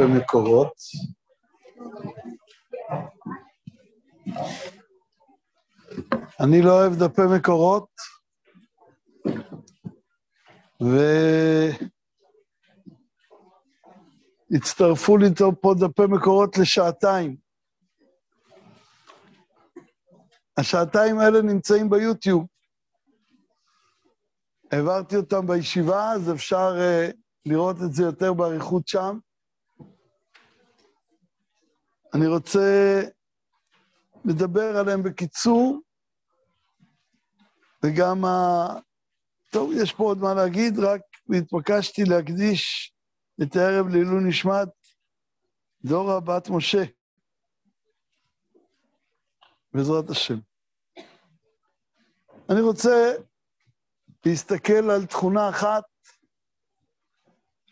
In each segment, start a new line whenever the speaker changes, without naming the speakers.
אוהב דפי מקורות. אני לא אוהב דפי מקורות, והצטרפו לי פה דפי מקורות לשעתיים. השעתיים האלה נמצאים ביוטיוב. העברתי אותם בישיבה, אז אפשר uh, לראות את זה יותר באריכות שם. אני רוצה לדבר עליהם בקיצור, וגם ה... טוב, יש פה עוד מה להגיד, רק התבקשתי להקדיש את הערב לעילוי נשמת דורה בת משה, בעזרת השם. אני רוצה להסתכל על תכונה אחת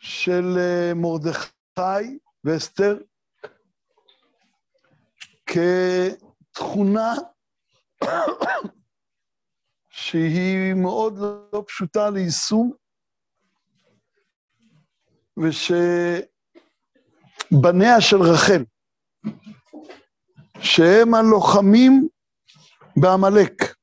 של אה, מרדכי ואסתר כתכונה שהיא מאוד לא פשוטה ליישום, ושבניה של רחל, שהם הלוחמים בעמלק.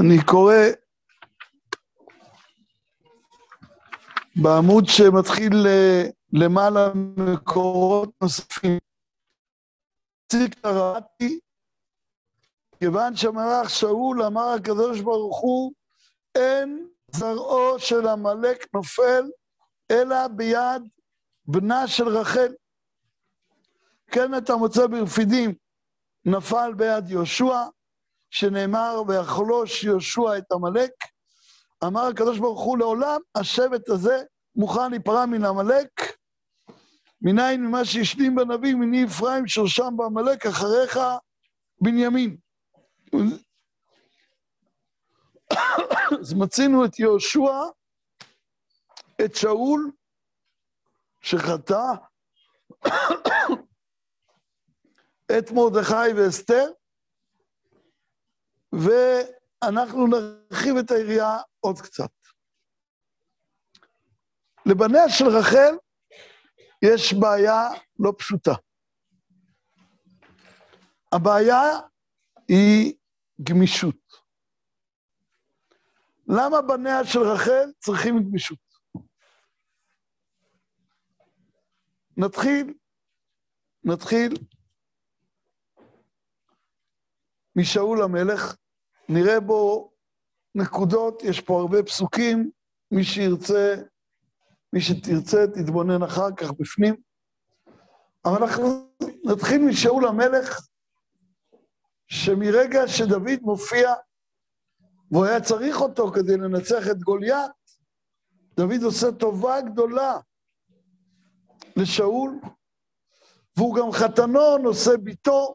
אני קורא בעמוד שמתחיל אה, למעלה מקורות נוספים. ציק קראתי, כיוון שהמלאך שאול אמר הקדוש ברוך הוא, אין זרעו של עמלק נופל, אלא ביד בנה של רחל. כן אתה מוצא ברפידים, נפל ביד יהושע, שנאמר, ויחלוש יהושע את עמלק, אמר הקדוש ברוך הוא לעולם, השבט הזה מוכן להיפרע מן עמלק, מניין ממה שהשלים בנביא, מני אפרים שורשם בעמלק, אחריך בנימין. אז מצינו את יהושע, את שאול, שחטא, את מרדכי ואסתר, ואנחנו נרחיב את היריעה עוד קצת. לבניה של רחל יש בעיה לא פשוטה. הבעיה היא גמישות. למה בניה של רחל צריכים גמישות? נתחיל, נתחיל משאול המלך, נראה בו נקודות, יש פה הרבה פסוקים, מי שירצה, מי שתרצה, תתבונן אחר כך בפנים. אבל אנחנו נתחיל משאול המלך, שמרגע שדוד מופיע, והוא היה צריך אותו כדי לנצח את גוליית, דוד עושה טובה גדולה לשאול, והוא גם חתנו, נושא ביתו,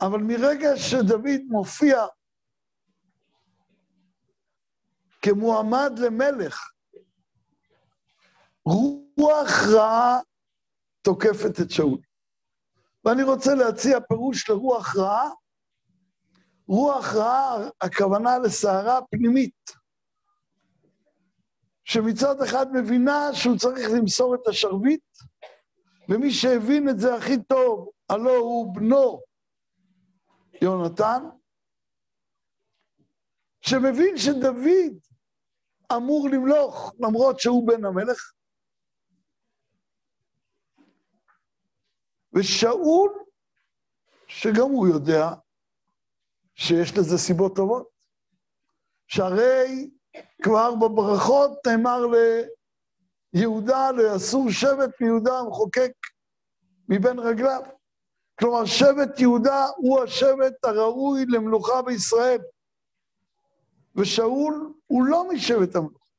אבל מרגע שדוד מופיע כמועמד למלך, רוח רעה תוקפת את שאול. ואני רוצה להציע פירוש לרוח רעה. רוח רעה, הכוונה לסערה פנימית, שמצד אחד מבינה שהוא צריך למסור את השרביט, ומי שהבין את זה הכי טוב, הלא הוא בנו יונתן, שמבין שדוד אמור למלוך למרות שהוא בן המלך, ושאול, שגם הוא יודע שיש לזה סיבות טובות, שהרי כבר בברכות נאמר ליהודה, לאסור שבט מיהודה המחוקק מבין רגליו. כלומר, שבט יהודה הוא השבט הראוי למלוכה בישראל. ושאול הוא לא משבט המלוכה.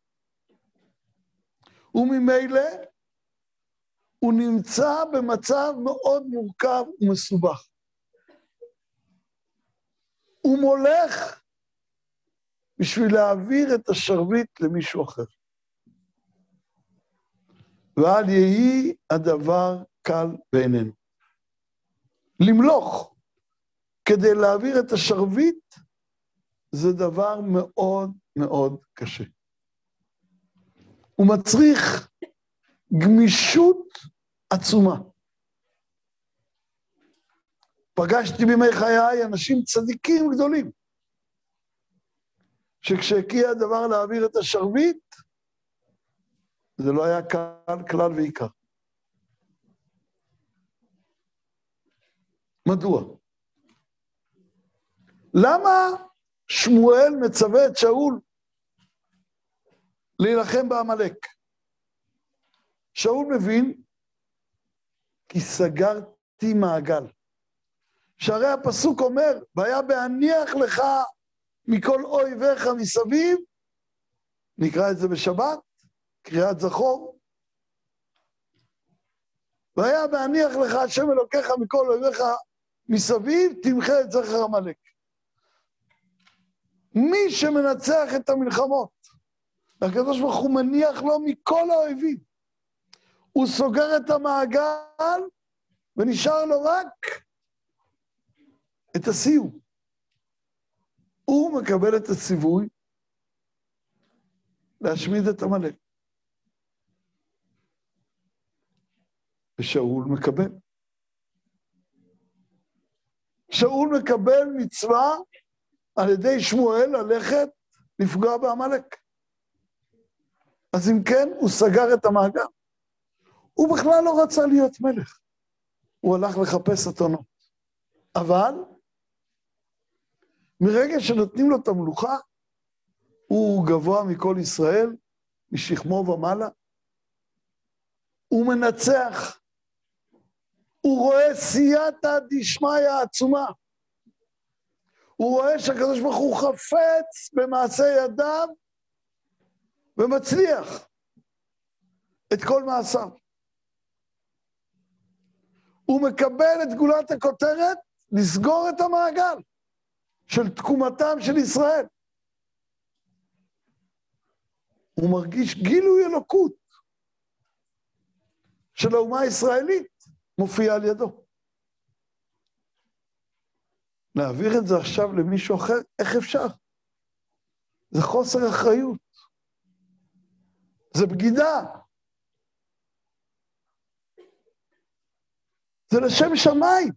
וממילא הוא נמצא במצב מאוד מורכב ומסובך. הוא מולך בשביל להעביר את השרביט למישהו אחר. ואל יהי הדבר קל בעינינו. למלוך כדי להעביר את השרביט, זה דבר מאוד מאוד קשה. הוא מצריך גמישות עצומה. פגשתי בימי חיי אנשים צדיקים גדולים, שכשהגיע הדבר להעביר את השרביט, זה לא היה קל כלל ועיקר. מדוע? למה שמואל מצווה את שאול להילחם בעמלק? שאול מבין כי סגרתי מעגל. שהרי הפסוק אומר, והיה בהניח לך מכל אויביך מסביב, נקרא את זה בשבת, קריאת זכור. והיה בהניח לך השם אלוקיך מכל אויביך מסביב, תמחה את זכר עמלק. מי שמנצח את המלחמות, הקדוש ברוך הוא מניח לו מכל האויבים. הוא סוגר את המעגל ונשאר לו רק את הסיום. הוא מקבל את הציווי להשמיד את עמלק. ושאול מקבל. שאול מקבל מצווה על ידי שמואל ללכת לפגוע בעמלק. אז אם כן, הוא סגר את המעגל. הוא בכלל לא רצה להיות מלך. הוא הלך לחפש אתונות. אבל מרגע שנותנים לו את המלוכה, הוא גבוה מכל ישראל, משכמו ומעלה. הוא מנצח. הוא רואה סייעתא דשמיא עצומה. הוא רואה שהקדוש ברוך הוא חפץ במעשה ידיו ומצליח את כל מעשיו. הוא מקבל את גולת הכותרת לסגור את המעגל של תקומתם של ישראל. הוא מרגיש גילוי אלוקות של האומה הישראלית מופיע על ידו. להעביר את זה עכשיו למישהו אחר, איך אפשר? זה חוסר אחריות. זה בגידה. זה לשם שמיים.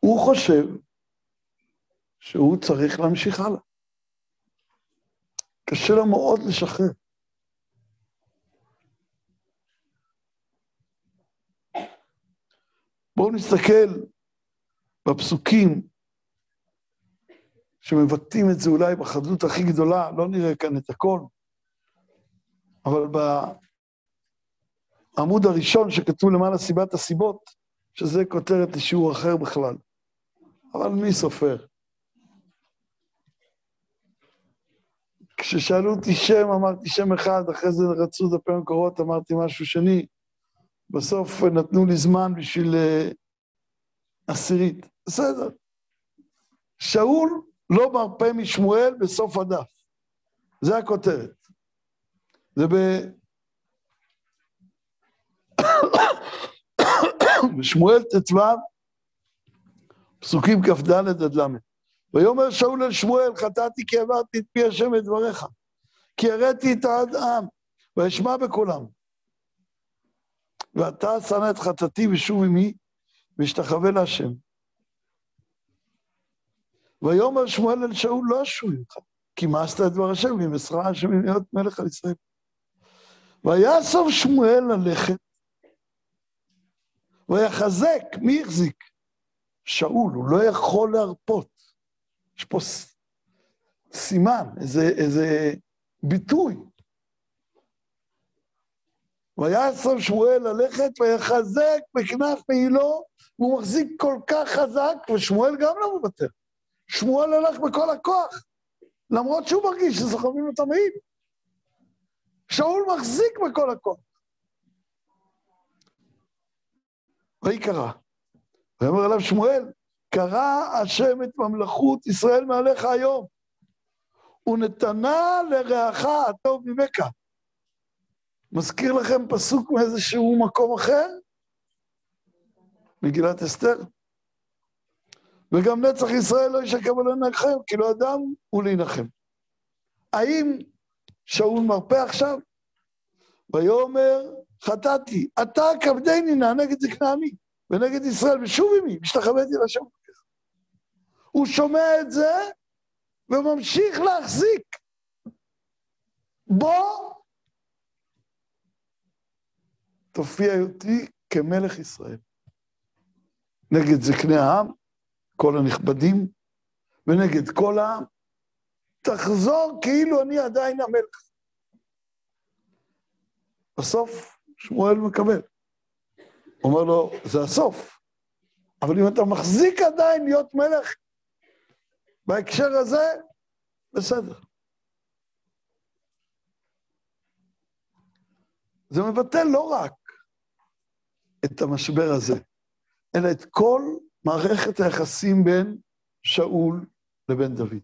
הוא חושב שהוא צריך להמשיך הלאה. קשה לו מאוד לשחרר. בואו נסתכל בפסוקים שמבטאים את זה אולי בחדות הכי גדולה, לא נראה כאן את הכל, אבל בעמוד הראשון שכתוב למעלה סיבת הסיבות, שזה כותרת לשיעור אחר בכלל. אבל מי סופר? כששאלו אותי שם, אמרתי שם אחד, אחרי זה רצו דפי מקורות, אמרתי משהו שני. בסוף נתנו לי זמן בשביל uh, עשירית. בסדר. שאול לא מרפה משמואל בסוף הדף. זה הכותרת. זה ב... בשמואל ט"ו, פסוקים כ"ד עד ל'. ויאמר שאול אל שמואל, חטאתי כי עברתי את פי השם את דבריך, כי הראתי את העם, ואשמע בקולם. ואתה שנא את חטאתי ושוב עמי, ואשתחווה להשם. ויאמר שמואל אל שאול, לא אשוב ממך, כי מאסת את דבר השם, ומסרה השם להיות מלך על ישראל. ויאסוף שמואל ללכת, ויחזק, מי החזיק? שאול, הוא לא יכול להרפות. יש פה סימן, איזה, איזה ביטוי. ויעשו שמואל ללכת ויחזק בכנף מעילו, והוא מחזיק כל כך חזק, ושמואל גם לא מוותר. שמואל הולך בכל הכוח, למרות שהוא מרגיש שסוחבים לו המעיל. שאול מחזיק בכל הכוח. ויהי קרא. ויאמר אליו שמואל, קרא השם את ממלכות ישראל מעליך היום, ונתנה לרעך הטוב ממך. מזכיר לכם פסוק מאיזשהו מקום אחר? מגילת אסתר. וגם נצח ישראל לא ישקם על לנחם, כי לא אדם הוא להנחם. האם שאול מרפא עכשיו? ויאמר חטאתי, אתה כבדני נא נגד זקנה עמי ונגד ישראל ושוב עמי, משתחוויתי להשם. הוא שומע את זה וממשיך להחזיק. בוא תופיע אותי כמלך ישראל. נגד זקני העם, כל הנכבדים, ונגד כל העם. תחזור כאילו אני עדיין המלך. בסוף שמואל מקבל. אומר לו, זה הסוף. אבל אם אתה מחזיק עדיין להיות מלך בהקשר הזה, בסדר. זה מבטא לא רק את המשבר הזה, אלא את כל מערכת היחסים בין שאול לבין דוד.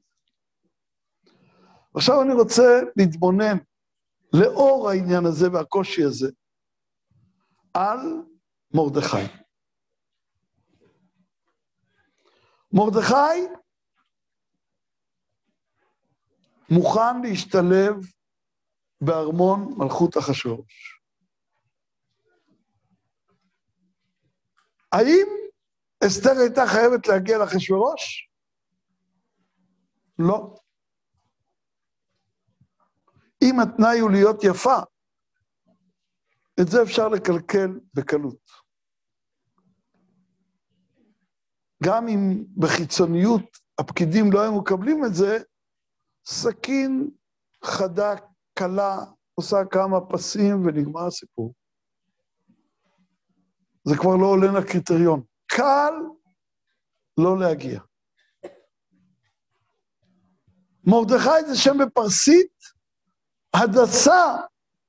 עכשיו אני רוצה להתבונן, לאור העניין הזה והקושי הזה, על מרדכי. מרדכי מוכן להשתלב בארמון מלכות אחשורוש. האם אסתר הייתה חייבת להגיע לאחשוורוש? לא. אם התנאי הוא להיות יפה, את זה אפשר לקלקל בקלות. גם אם בחיצוניות הפקידים לא היו מקבלים את זה, סכין חדה, קלה, עושה כמה פסים ונגמר הסיפור. זה כבר לא עולה לקריטריון. קל לא להגיע. מרדכי זה שם בפרסית, הדסה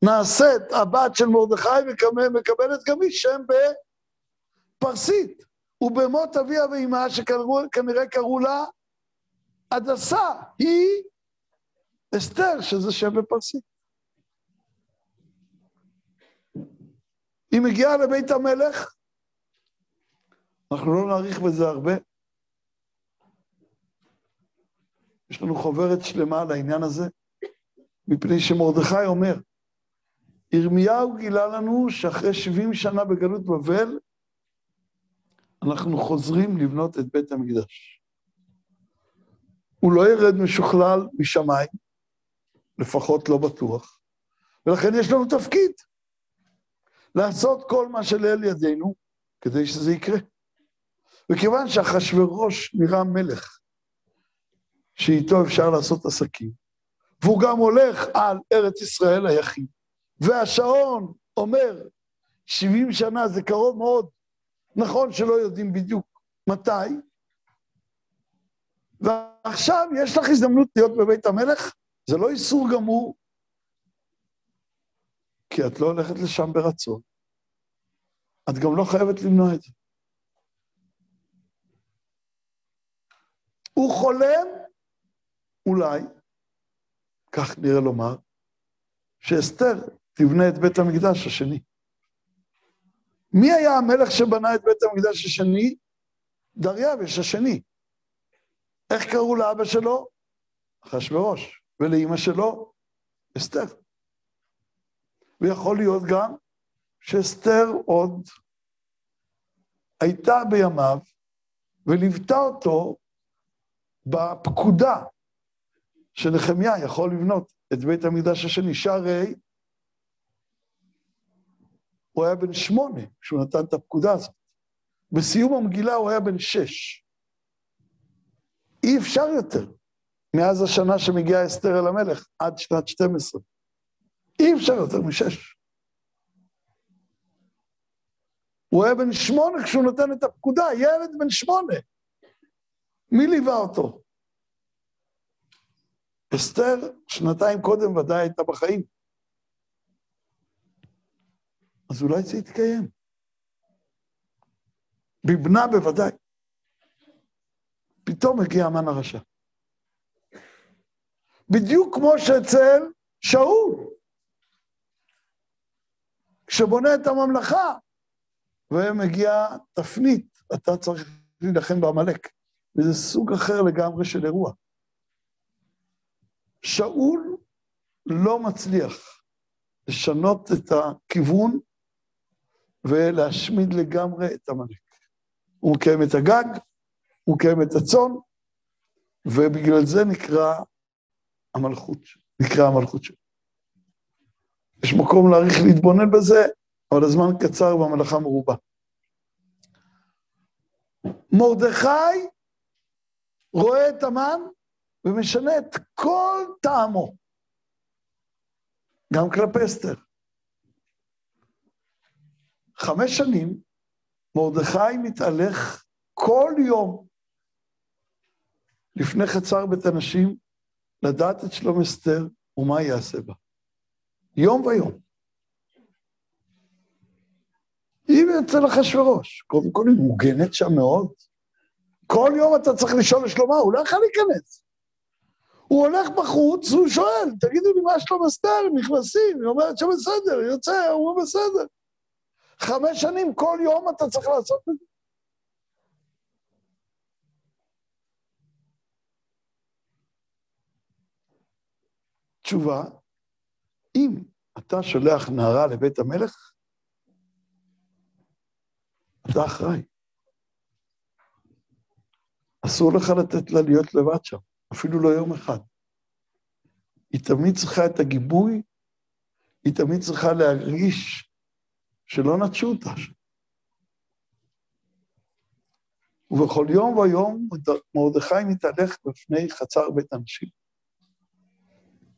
נעשית, הבת של מרדכי מקבלת גם היא שם בפרסית. ובמות אביה ואימה, שכנראה קראו לה הדסה, היא אסתר, שזה שם בפרסית. היא מגיעה לבית המלך, אנחנו לא נאריך בזה הרבה. יש לנו חוברת שלמה על העניין הזה, מפני שמרדכי אומר, ירמיהו גילה לנו שאחרי 70 שנה בגלות בבל, אנחנו חוזרים לבנות את בית המקדש. הוא לא ירד משוכלל משמיים, לפחות לא בטוח, ולכן יש לנו תפקיד. לעשות כל מה שלאל ידינו כדי שזה יקרה. וכיוון שאחשוורוש נראה מלך שאיתו אפשר לעשות עסקים, והוא גם הולך על ארץ ישראל היחיד, והשעון אומר, 70 שנה זה קרוב מאוד, נכון שלא יודעים בדיוק מתי, ועכשיו יש לך הזדמנות להיות בבית המלך, זה לא איסור גמור, כי את לא הולכת לשם ברצון. את גם לא חייבת למנוע את זה. הוא חולם, אולי, כך נראה לומר, שאסתר תבנה את בית המקדש השני. מי היה המלך שבנה את בית המקדש השני? דריווש השני. איך קראו לאבא שלו? אחשוורוש. ולאימא שלו? אסתר. ויכול להיות גם שאסתר עוד הייתה בימיו וליוותה אותו בפקודה שנחמיה יכול לבנות את בית המקדש השני, שהרי הוא היה בן שמונה כשהוא נתן את הפקודה הזאת. בסיום המגילה הוא היה בן שש. אי אפשר יותר, מאז השנה שמגיעה אסתר אל המלך, עד שנת 12. אי אפשר יותר משש. הוא היה בן שמונה כשהוא נותן את הפקודה, ילד בן שמונה. מי ליווה אותו? אסתר, שנתיים קודם ודאי הייתה בחיים. אז אולי זה יתקיים. בבנה בוודאי. פתאום הגיע המן הרשע. בדיוק כמו שאצל שאול, כשבונה את הממלכה, ומגיעה תפנית, אתה צריך להילחם בעמלק. וזה סוג אחר לגמרי של אירוע. שאול לא מצליח לשנות את הכיוון ולהשמיד לגמרי את עמלק. הוא מקיים את הגג, הוא מקיים את הצאן, ובגלל זה נקרא המלכות, נקרא המלכות שלו. יש מקום להעריך להתבונן בזה, אבל הזמן קצר והמלאכה מרובה. מרדכי רואה את המן ומשנה את כל טעמו, גם כלפי אסתר. חמש שנים מרדכי מתהלך כל יום לפני חצר בית הנשים לדעת את שלום אסתר ומה יעשה בה. יום ויום. יוצא לך אחשוורוש, קודם כל היא מוגנת שם מאוד. כל יום אתה צריך לשאול לשלומה, הוא לא יכול להיכנס. הוא הולך בחוץ, הוא שואל, תגידו לי מה שלום אסתר, נכנסים, היא אומרת שבסדר, יוצא, הוא אומר בסדר. חמש שנים, כל יום אתה צריך לעשות את זה. תשובה, אם אתה שולח נערה לבית המלך, אתה אחראי. אסור לך לתת לה להיות לבד שם, אפילו לא יום אחד. היא תמיד צריכה את הגיבוי, היא תמיד צריכה להרגיש שלא נטשו אותה. ובכל יום ויום מרדכי מתהלך בפני חצר בית הנשים.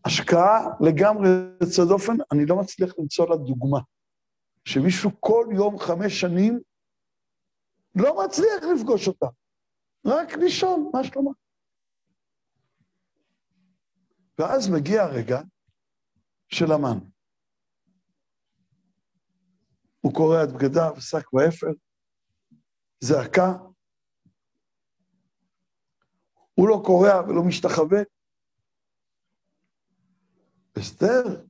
השקעה לגמרי יוצא דופן, אני לא מצליח למצוא לה דוגמה. שמישהו כל יום חמש שנים לא מצליח לפגוש אותה, רק לשאול מה שלומה. ואז מגיע הרגע של המן. הוא קורע את בגדיו, שק ואפר, זעקה. הוא לא קורע ולא משתחווה. אסתר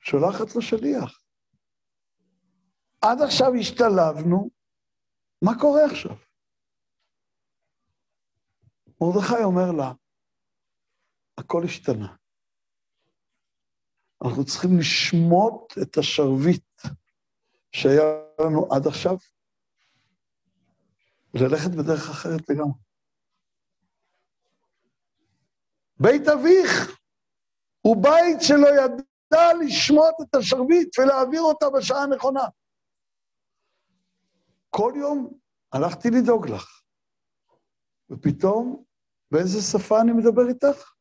שולחת לו שליח. עד עכשיו השתלבנו, מה קורה עכשיו? מרדכי אומר לה, הכל השתנה. אנחנו צריכים לשמוט את השרביט שהיה לנו עד עכשיו, וללכת בדרך אחרת לגמרי. בית אביך הוא בית שלא ידע לשמוט את השרביט ולהעביר אותה בשעה הנכונה. כל יום הלכתי לדאוג לך, ופתאום, באיזה שפה אני מדבר איתך?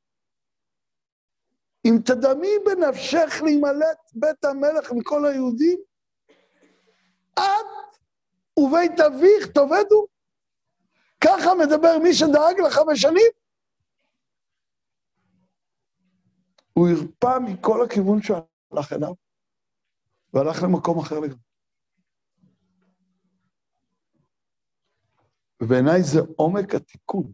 אם תדמי בנפשך להימלט בית המלך מכל היהודים, את ובית אביך תאבדו. ככה מדבר מי שדאג לך בשנים? הוא הרפא מכל הכיוון שהלך אליו, והלך למקום אחר לגמרי. ובעיניי זה עומק התיקון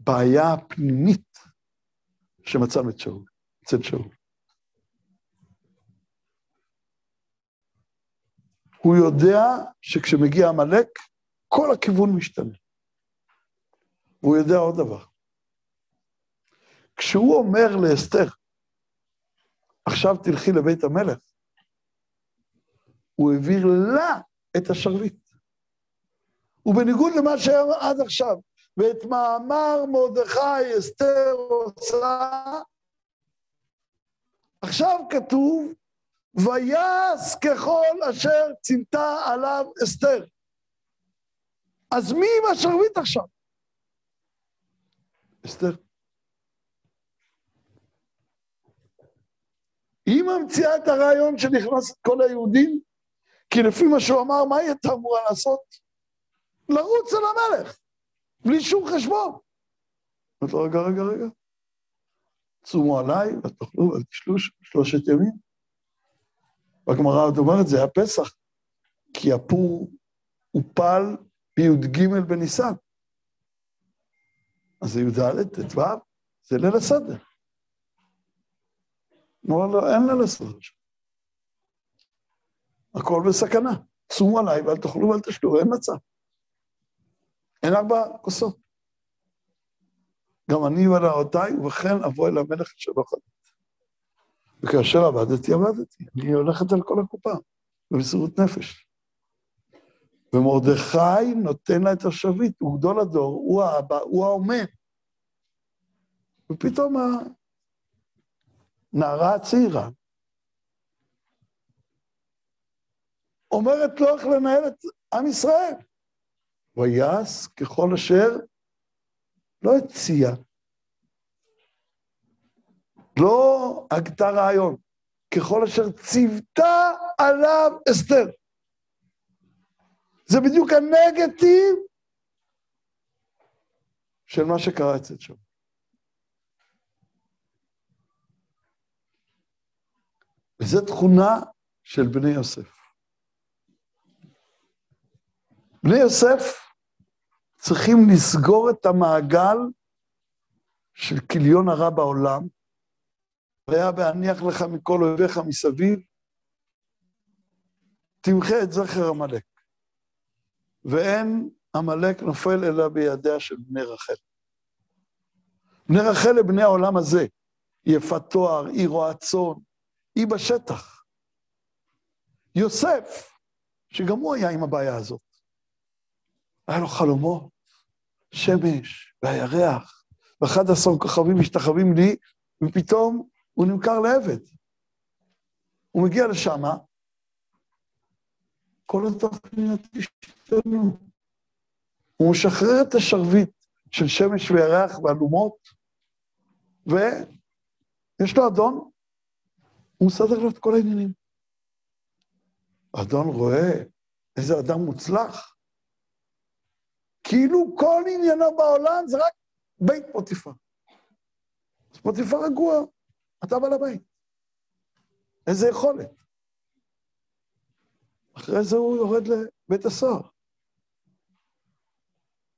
לבעיה הפנימית שמצאנו את שאול, אצל שאול. הוא יודע שכשמגיע עמלק, כל הכיוון משתנה. והוא יודע עוד דבר. כשהוא אומר לאסתר, עכשיו תלכי לבית המלך, הוא העביר לה את השרביט. ובניגוד למה שהיה עד עכשיו, ואת מאמר מרדכי אסתר עושה, עכשיו כתוב, ויעש ככל אשר צימתה עליו אסתר. אז מי עם השרביט עכשיו? אסתר. היא ממציאה את הרעיון שנכנס את כל היהודים, כי לפי מה שהוא אמר, מה היא הייתה אמורה לעשות? לרוץ אל המלך, בלי שום חשבון. אמרתי לו, רגע, רגע, רגע, צומו עליי ותאכלו ותשלו שלושת ימים. והגמרא עוד אומרת, זה היה פסח, כי הפור הופל בי"ג בניסן. אז זה י"ד, ט"ו, זה ליל הסדר. אמר לו, אין ליל הסדר שם. הכל בסכנה. שומו עליי ואל תאכלו ואל תשתו, אין מצב. אין ארבע כוסות. גם אני ונערותיי, ובכן אבוא אל המלך אשר לא חדש. וכאשר עבדתי, עבדתי. אני הולכת על כל הקופה, במסירות נפש. ומרדכי נותן לה את השביט, הוא גדול הדור, הוא האבא, הוא האומן. ופתאום הנערה הצעירה אומרת לו איך לנהל את עם ישראל. ויעש ככל אשר לא הציע, לא הגתה רעיון, ככל אשר ציוותה עליו אסתר. זה בדיוק הנגטיב של מה שקרה אצל שם. וזו תכונה של בני יוסף. בני יוסף צריכים לסגור את המעגל של כליון הרע בעולם, והיה בהניח לך מכל אויביך מסביב, תמחה את זכר עמלק. ואין עמלק נופל אלא בידיה של בני רחל. בני רחל הם בני העולם הזה, יפת תואר, היא רואה צאן, היא בשטח. יוסף, שגם הוא היה עם הבעיה הזאת, היה לו חלומות, שמש והירח, ואחד עשר כוכבים משתחווים לי, ופתאום הוא נמכר לעבד. הוא מגיע לשם, כל התוכניות השתנו. הוא משחרר את השרביט של שמש וירח ואלומות, ויש לו אדון, הוא מסדר לו את כל העניינים. האדון רואה איזה אדם מוצלח, כאילו כל עניינו בעולם זה רק בית פוטיפר. אז פוטיפר רגוע, אתה בעל הבית. איזה יכולת. אחרי זה הוא יורד לבית הסוהר.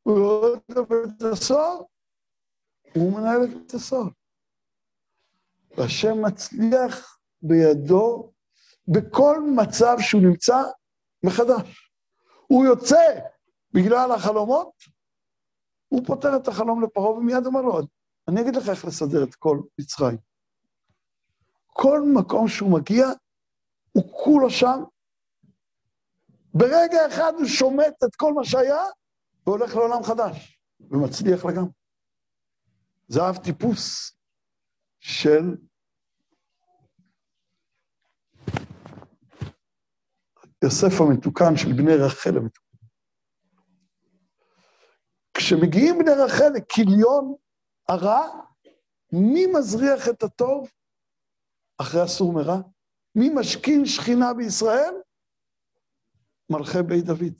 הוא יורד לבית הסוהר, הוא מנהל את בית הסוהר. והשם מצליח בידו בכל מצב שהוא נמצא מחדש. הוא יוצא בגלל החלומות, הוא פותר את החלום לפרעה ומיד אומר לו, אני אגיד לך איך לסדר את כל מצרים. כל מקום שהוא מגיע, הוא כולו שם. ברגע אחד הוא שומט את כל מה שהיה, והולך לעולם חדש, ומצליח לגמרי. זה אב טיפוס של יוסף המתוקן, של בני רחל המתוקן. כשמגיעים בני רחל לכיליון הרע, מי מזריח את הטוב אחרי הסור מרע? מי משכין שכינה בישראל? מלכי בית דוד.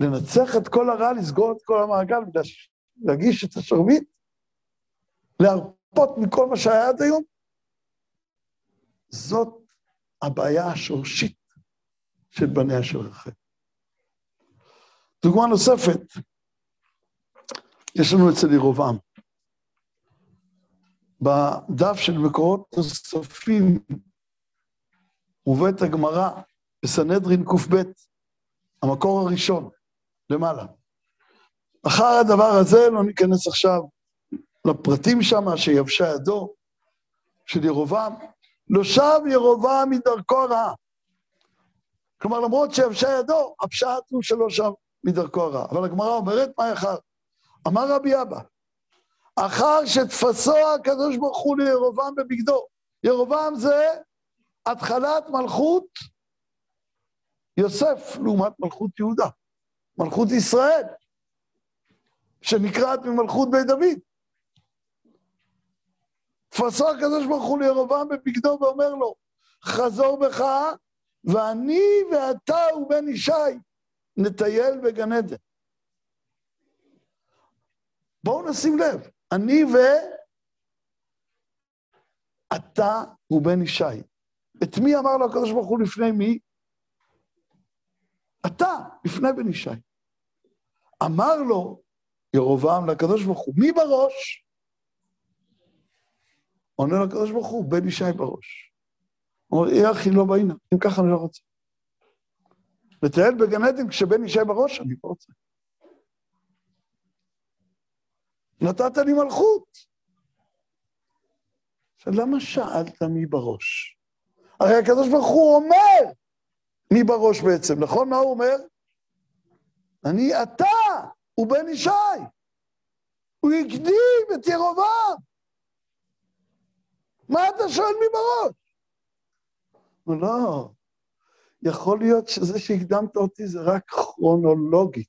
לנצח את כל הרע, לסגור את כל המעגל, להגיש את השרביט, להרפות מכל מה שהיה עד היום. זאת הבעיה השורשית של בניה של רחל. דוגמה נוספת, יש לנו אצל ירובעם. בדף של מקורות נוספים מובאת הגמרא בסנהדרין קב, המקור הראשון, למעלה. אחר הדבר הזה, לא ניכנס עכשיו לפרטים שם, שיבשה ידו של ירובעם, לא שב ירובעם מדרכו הרעה. כלומר, למרות שיבשה ידו, הפשט הוא שלא שב מדרכו הרעה. אבל הגמרא אומרת, מה יחר? אמר רבי אבא, אחר שתפסו הקדוש ברוך הוא לירובעם בבגדו. ירובעם זה התחלת מלכות יוסף לעומת מלכות יהודה, מלכות ישראל, שנקראת ממלכות בית דוד. תפסו הקדוש ברוך הוא לירובעם בבגדו ואומר לו, חזור בך, ואני ואתה ובן ישי נטייל בגן עדן. בואו נשים לב, אני ואתה הוא בן ישי. את מי אמר לו הקדוש ברוך הוא לפני מי? אתה, לפני בן ישי. אמר לו ירובעם לקדוש ברוך הוא, מי בראש? עונה לקדוש ברוך הוא, בן ישי בראש. הוא אומר, אי אחי לא באינה, אם ככה אני לא רוצה. לטייל בגן עדן כשבן ישב בראש, אני לא רוצה. נתת לי מלכות. עכשיו, למה שאלת מי בראש? הרי הקדוש ברוך הוא אומר מי בראש בעצם, נכון? מה הוא אומר? אני אתה, הוא בן ישי. הוא הקדים את ירובעם. מה אתה שואל מי בראש? הוא לא, יכול להיות שזה שהקדמת אותי זה רק כרונולוגית.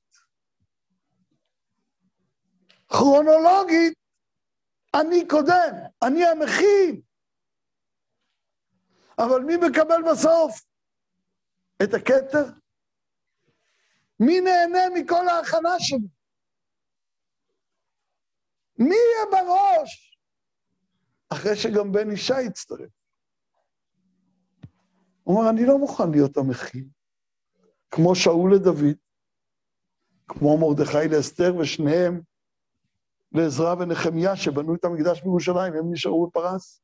כרונולוגית, אני קודם, אני המכין. אבל מי מקבל בסוף? את הכתר? מי נהנה מכל ההכנה שלי? מי יהיה בראש? אחרי שגם בן אישה יצטרף. הוא אומר, אני לא מוכן להיות המכין, כמו שאול לדוד, כמו מרדכי לאסתר, ושניהם לעזרא ונחמיה, שבנו את המקדש בירושלים, הם נשארו בפרס.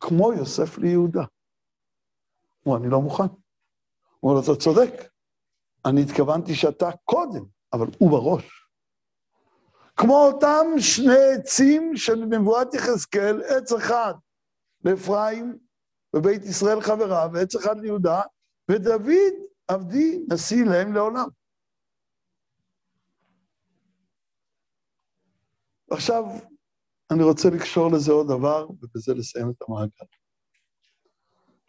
כמו יוסף ליהודה. הוא אני לא מוכן. הוא אומר, אתה צודק, אני התכוונתי שאתה קודם, אבל הוא בראש. כמו אותם שני עצים של נבואת יחזקאל, עץ אחד לאפרים ובית ישראל חבריו, ועץ אחד ליהודה, ודוד עבדי נשיא להם לעולם. עכשיו, אני רוצה לקשור לזה עוד דבר, ובזה לסיים את המעגל.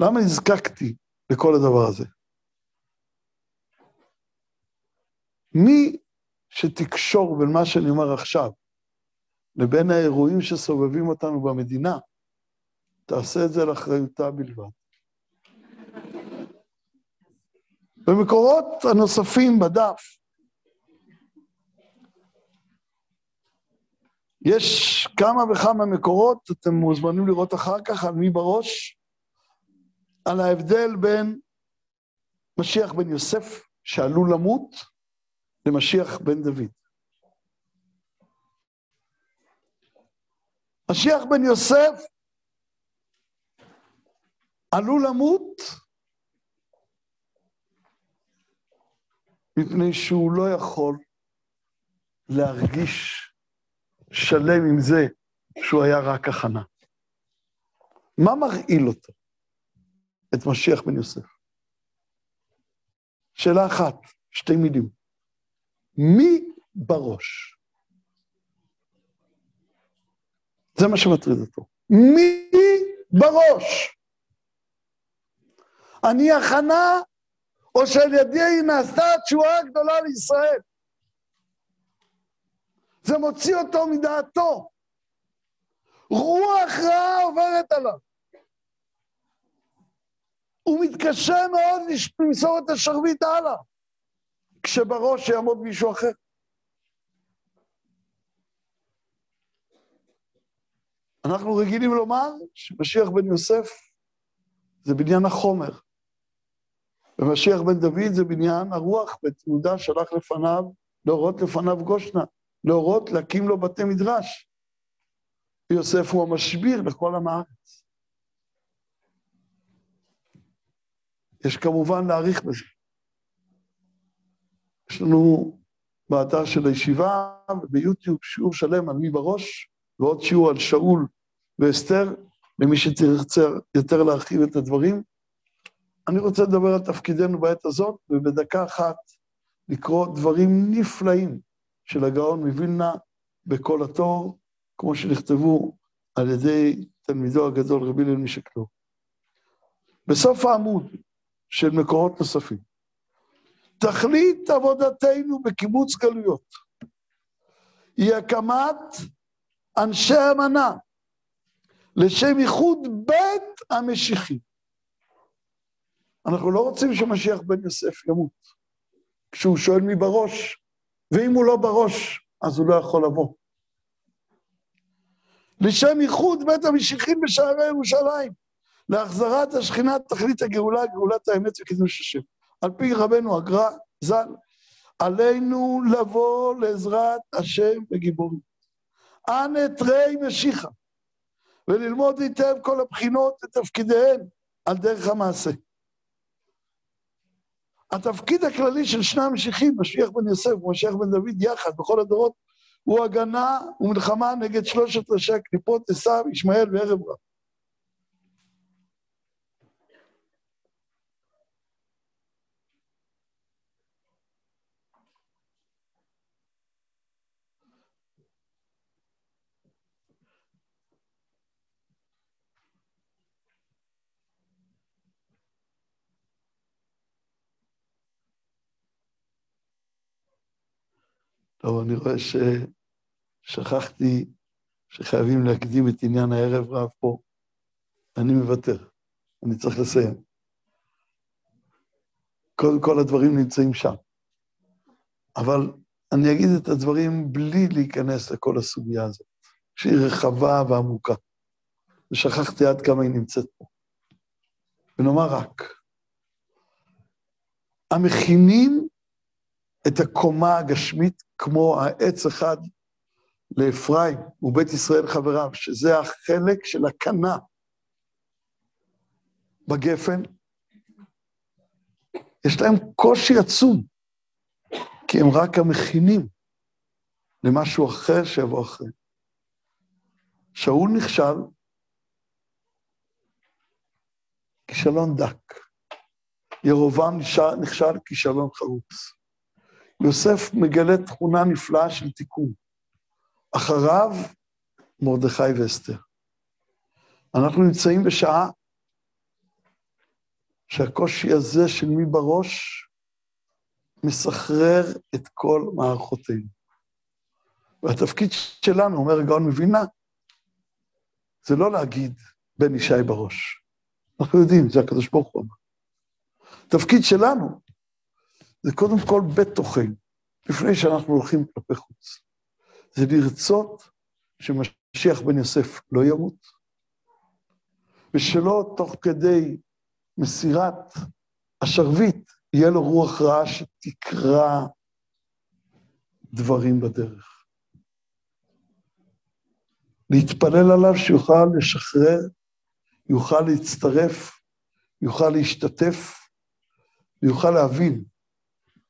למה נזקקתי לכל הדבר הזה? מי שתקשור בין מה שאני אומר עכשיו לבין האירועים שסובבים אותנו במדינה, תעשה את זה לאחריותה בלבד. במקורות הנוספים בדף, יש כמה וכמה מקורות, אתם מוזמנים לראות אחר כך על מי בראש, על ההבדל בין משיח בן יוסף, שעלול למות, למשיח בן דוד. משיח בן יוסף עלול למות מפני שהוא לא יכול להרגיש שלם עם זה שהוא היה רק הכנה. מה מרעיל אותו, את משיח בן יוסף? שאלה אחת, שתי מילים. מי בראש? זה מה שמטריד אותו. מי בראש? אני הכנה, או שעל ידי נעשתה התשואה הגדולה לישראל. זה מוציא אותו מדעתו. רוח רעה עוברת עליו. הוא מתקשה מאוד למסור את השרביט הלאה, כשבראש יעמוד מישהו אחר. אנחנו רגילים לומר שמשיח בן יוסף זה בניין החומר, ומשיח בן דוד זה בניין הרוח, בית יהודה שלח לפניו, להורות לפניו גושנה. להורות להקים לו בתי מדרש. ויוסף הוא המשביר לכל עם הארץ. יש כמובן להעריך בזה. יש לנו באתר של הישיבה וביוטיוב שיעור שלם על מי בראש, ועוד שיעור על שאול ואסתר, למי שתרצה יותר להרחיב את הדברים. אני רוצה לדבר על תפקידנו בעת הזאת, ובדקה אחת לקרוא דברים נפלאים של הגאון מווילנה בכל התור, כמו שנכתבו על ידי תלמידו הגדול רבי ליל משקלו. בסוף העמוד של מקורות נוספים, תכלית עבודתנו בקיבוץ גלויות היא הקמת אנשי אמנה לשם ייחוד בית המשיחי. אנחנו לא רוצים שמשיח בן יוסף ימות. כשהוא שואל מי בראש, ואם הוא לא בראש, אז הוא לא יכול לבוא. לשם ייחוד בית המשיחים בשערי ירושלים, להחזרת השכינה תכלית הגאולה, גאולת האמת וקידוש השם. על פי רבנו הגר"א ז"ל, עלינו לבוא לעזרת השם וגיבורים. אנא תרי משיחה, וללמוד היטב כל הבחינות ותפקידיהן על דרך המעשה. התפקיד הכללי של שני המשיחים, משיח בן יוסף ומשיח בן דוד יחד בכל הדורות, הוא הגנה ומלחמה נגד שלושת ראשי הקליפות, עשיו, ישמעאל וערב רב. טוב, אני רואה ששכחתי שחייבים להקדים את עניין הערב רב פה. אני מוותר, אני צריך לסיים. קודם כל הדברים נמצאים שם. אבל אני אגיד את הדברים בלי להיכנס לכל הסוגיה הזאת, שהיא רחבה ועמוקה. ושכחתי עד כמה היא נמצאת פה. ונאמר רק, המכינים את הקומה הגשמית כמו העץ אחד לאפרים ובית ישראל חבריו, שזה החלק של הקנה בגפן, יש להם קושי עצום, כי הם רק המכינים למשהו אחר שיבוא אחרי. שאול נכשל כישלון דק. ירובעם נכשל כישלון חרוץ. יוסף מגלה תכונה נפלאה של תיקון. אחריו, מרדכי ואסתר. אנחנו נמצאים בשעה שהקושי הזה של מי בראש מסחרר את כל מערכותינו. והתפקיד שלנו, אומר הגאון מבינה, זה לא להגיד בן ישי בראש. אנחנו יודעים, זה הקדוש ברוך הוא אמר. התפקיד שלנו זה קודם כל בתוכנו, לפני שאנחנו הולכים כלפי חוץ. זה לרצות שמשיח בן יוסף לא ימות, ושלא תוך כדי מסירת השרביט יהיה לו רוח רעה שתקרע דברים בדרך. להתפלל עליו שיוכל לשחרר, יוכל להצטרף, יוכל להשתתף, ויוכל להבין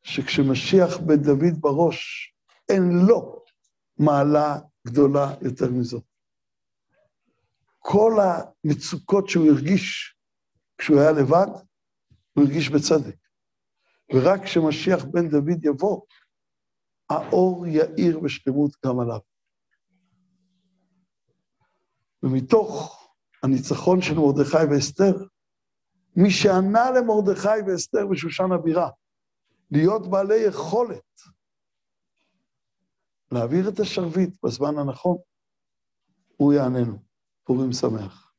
שכשמשיח בן דוד בראש, אין לו מעלה גדולה יותר מזאת. כל המצוקות שהוא הרגיש כשהוא היה לבד, הוא הרגיש בצדק. ורק כשמשיח בן דוד יבוא, האור יאיר בשלמות גם עליו. ומתוך הניצחון של מרדכי ואסתר, מי שענה למרדכי ואסתר בשושן הבירה, להיות בעלי יכולת להעביר את השרביט בזמן הנכון, הוא יעננו. פורים שמח.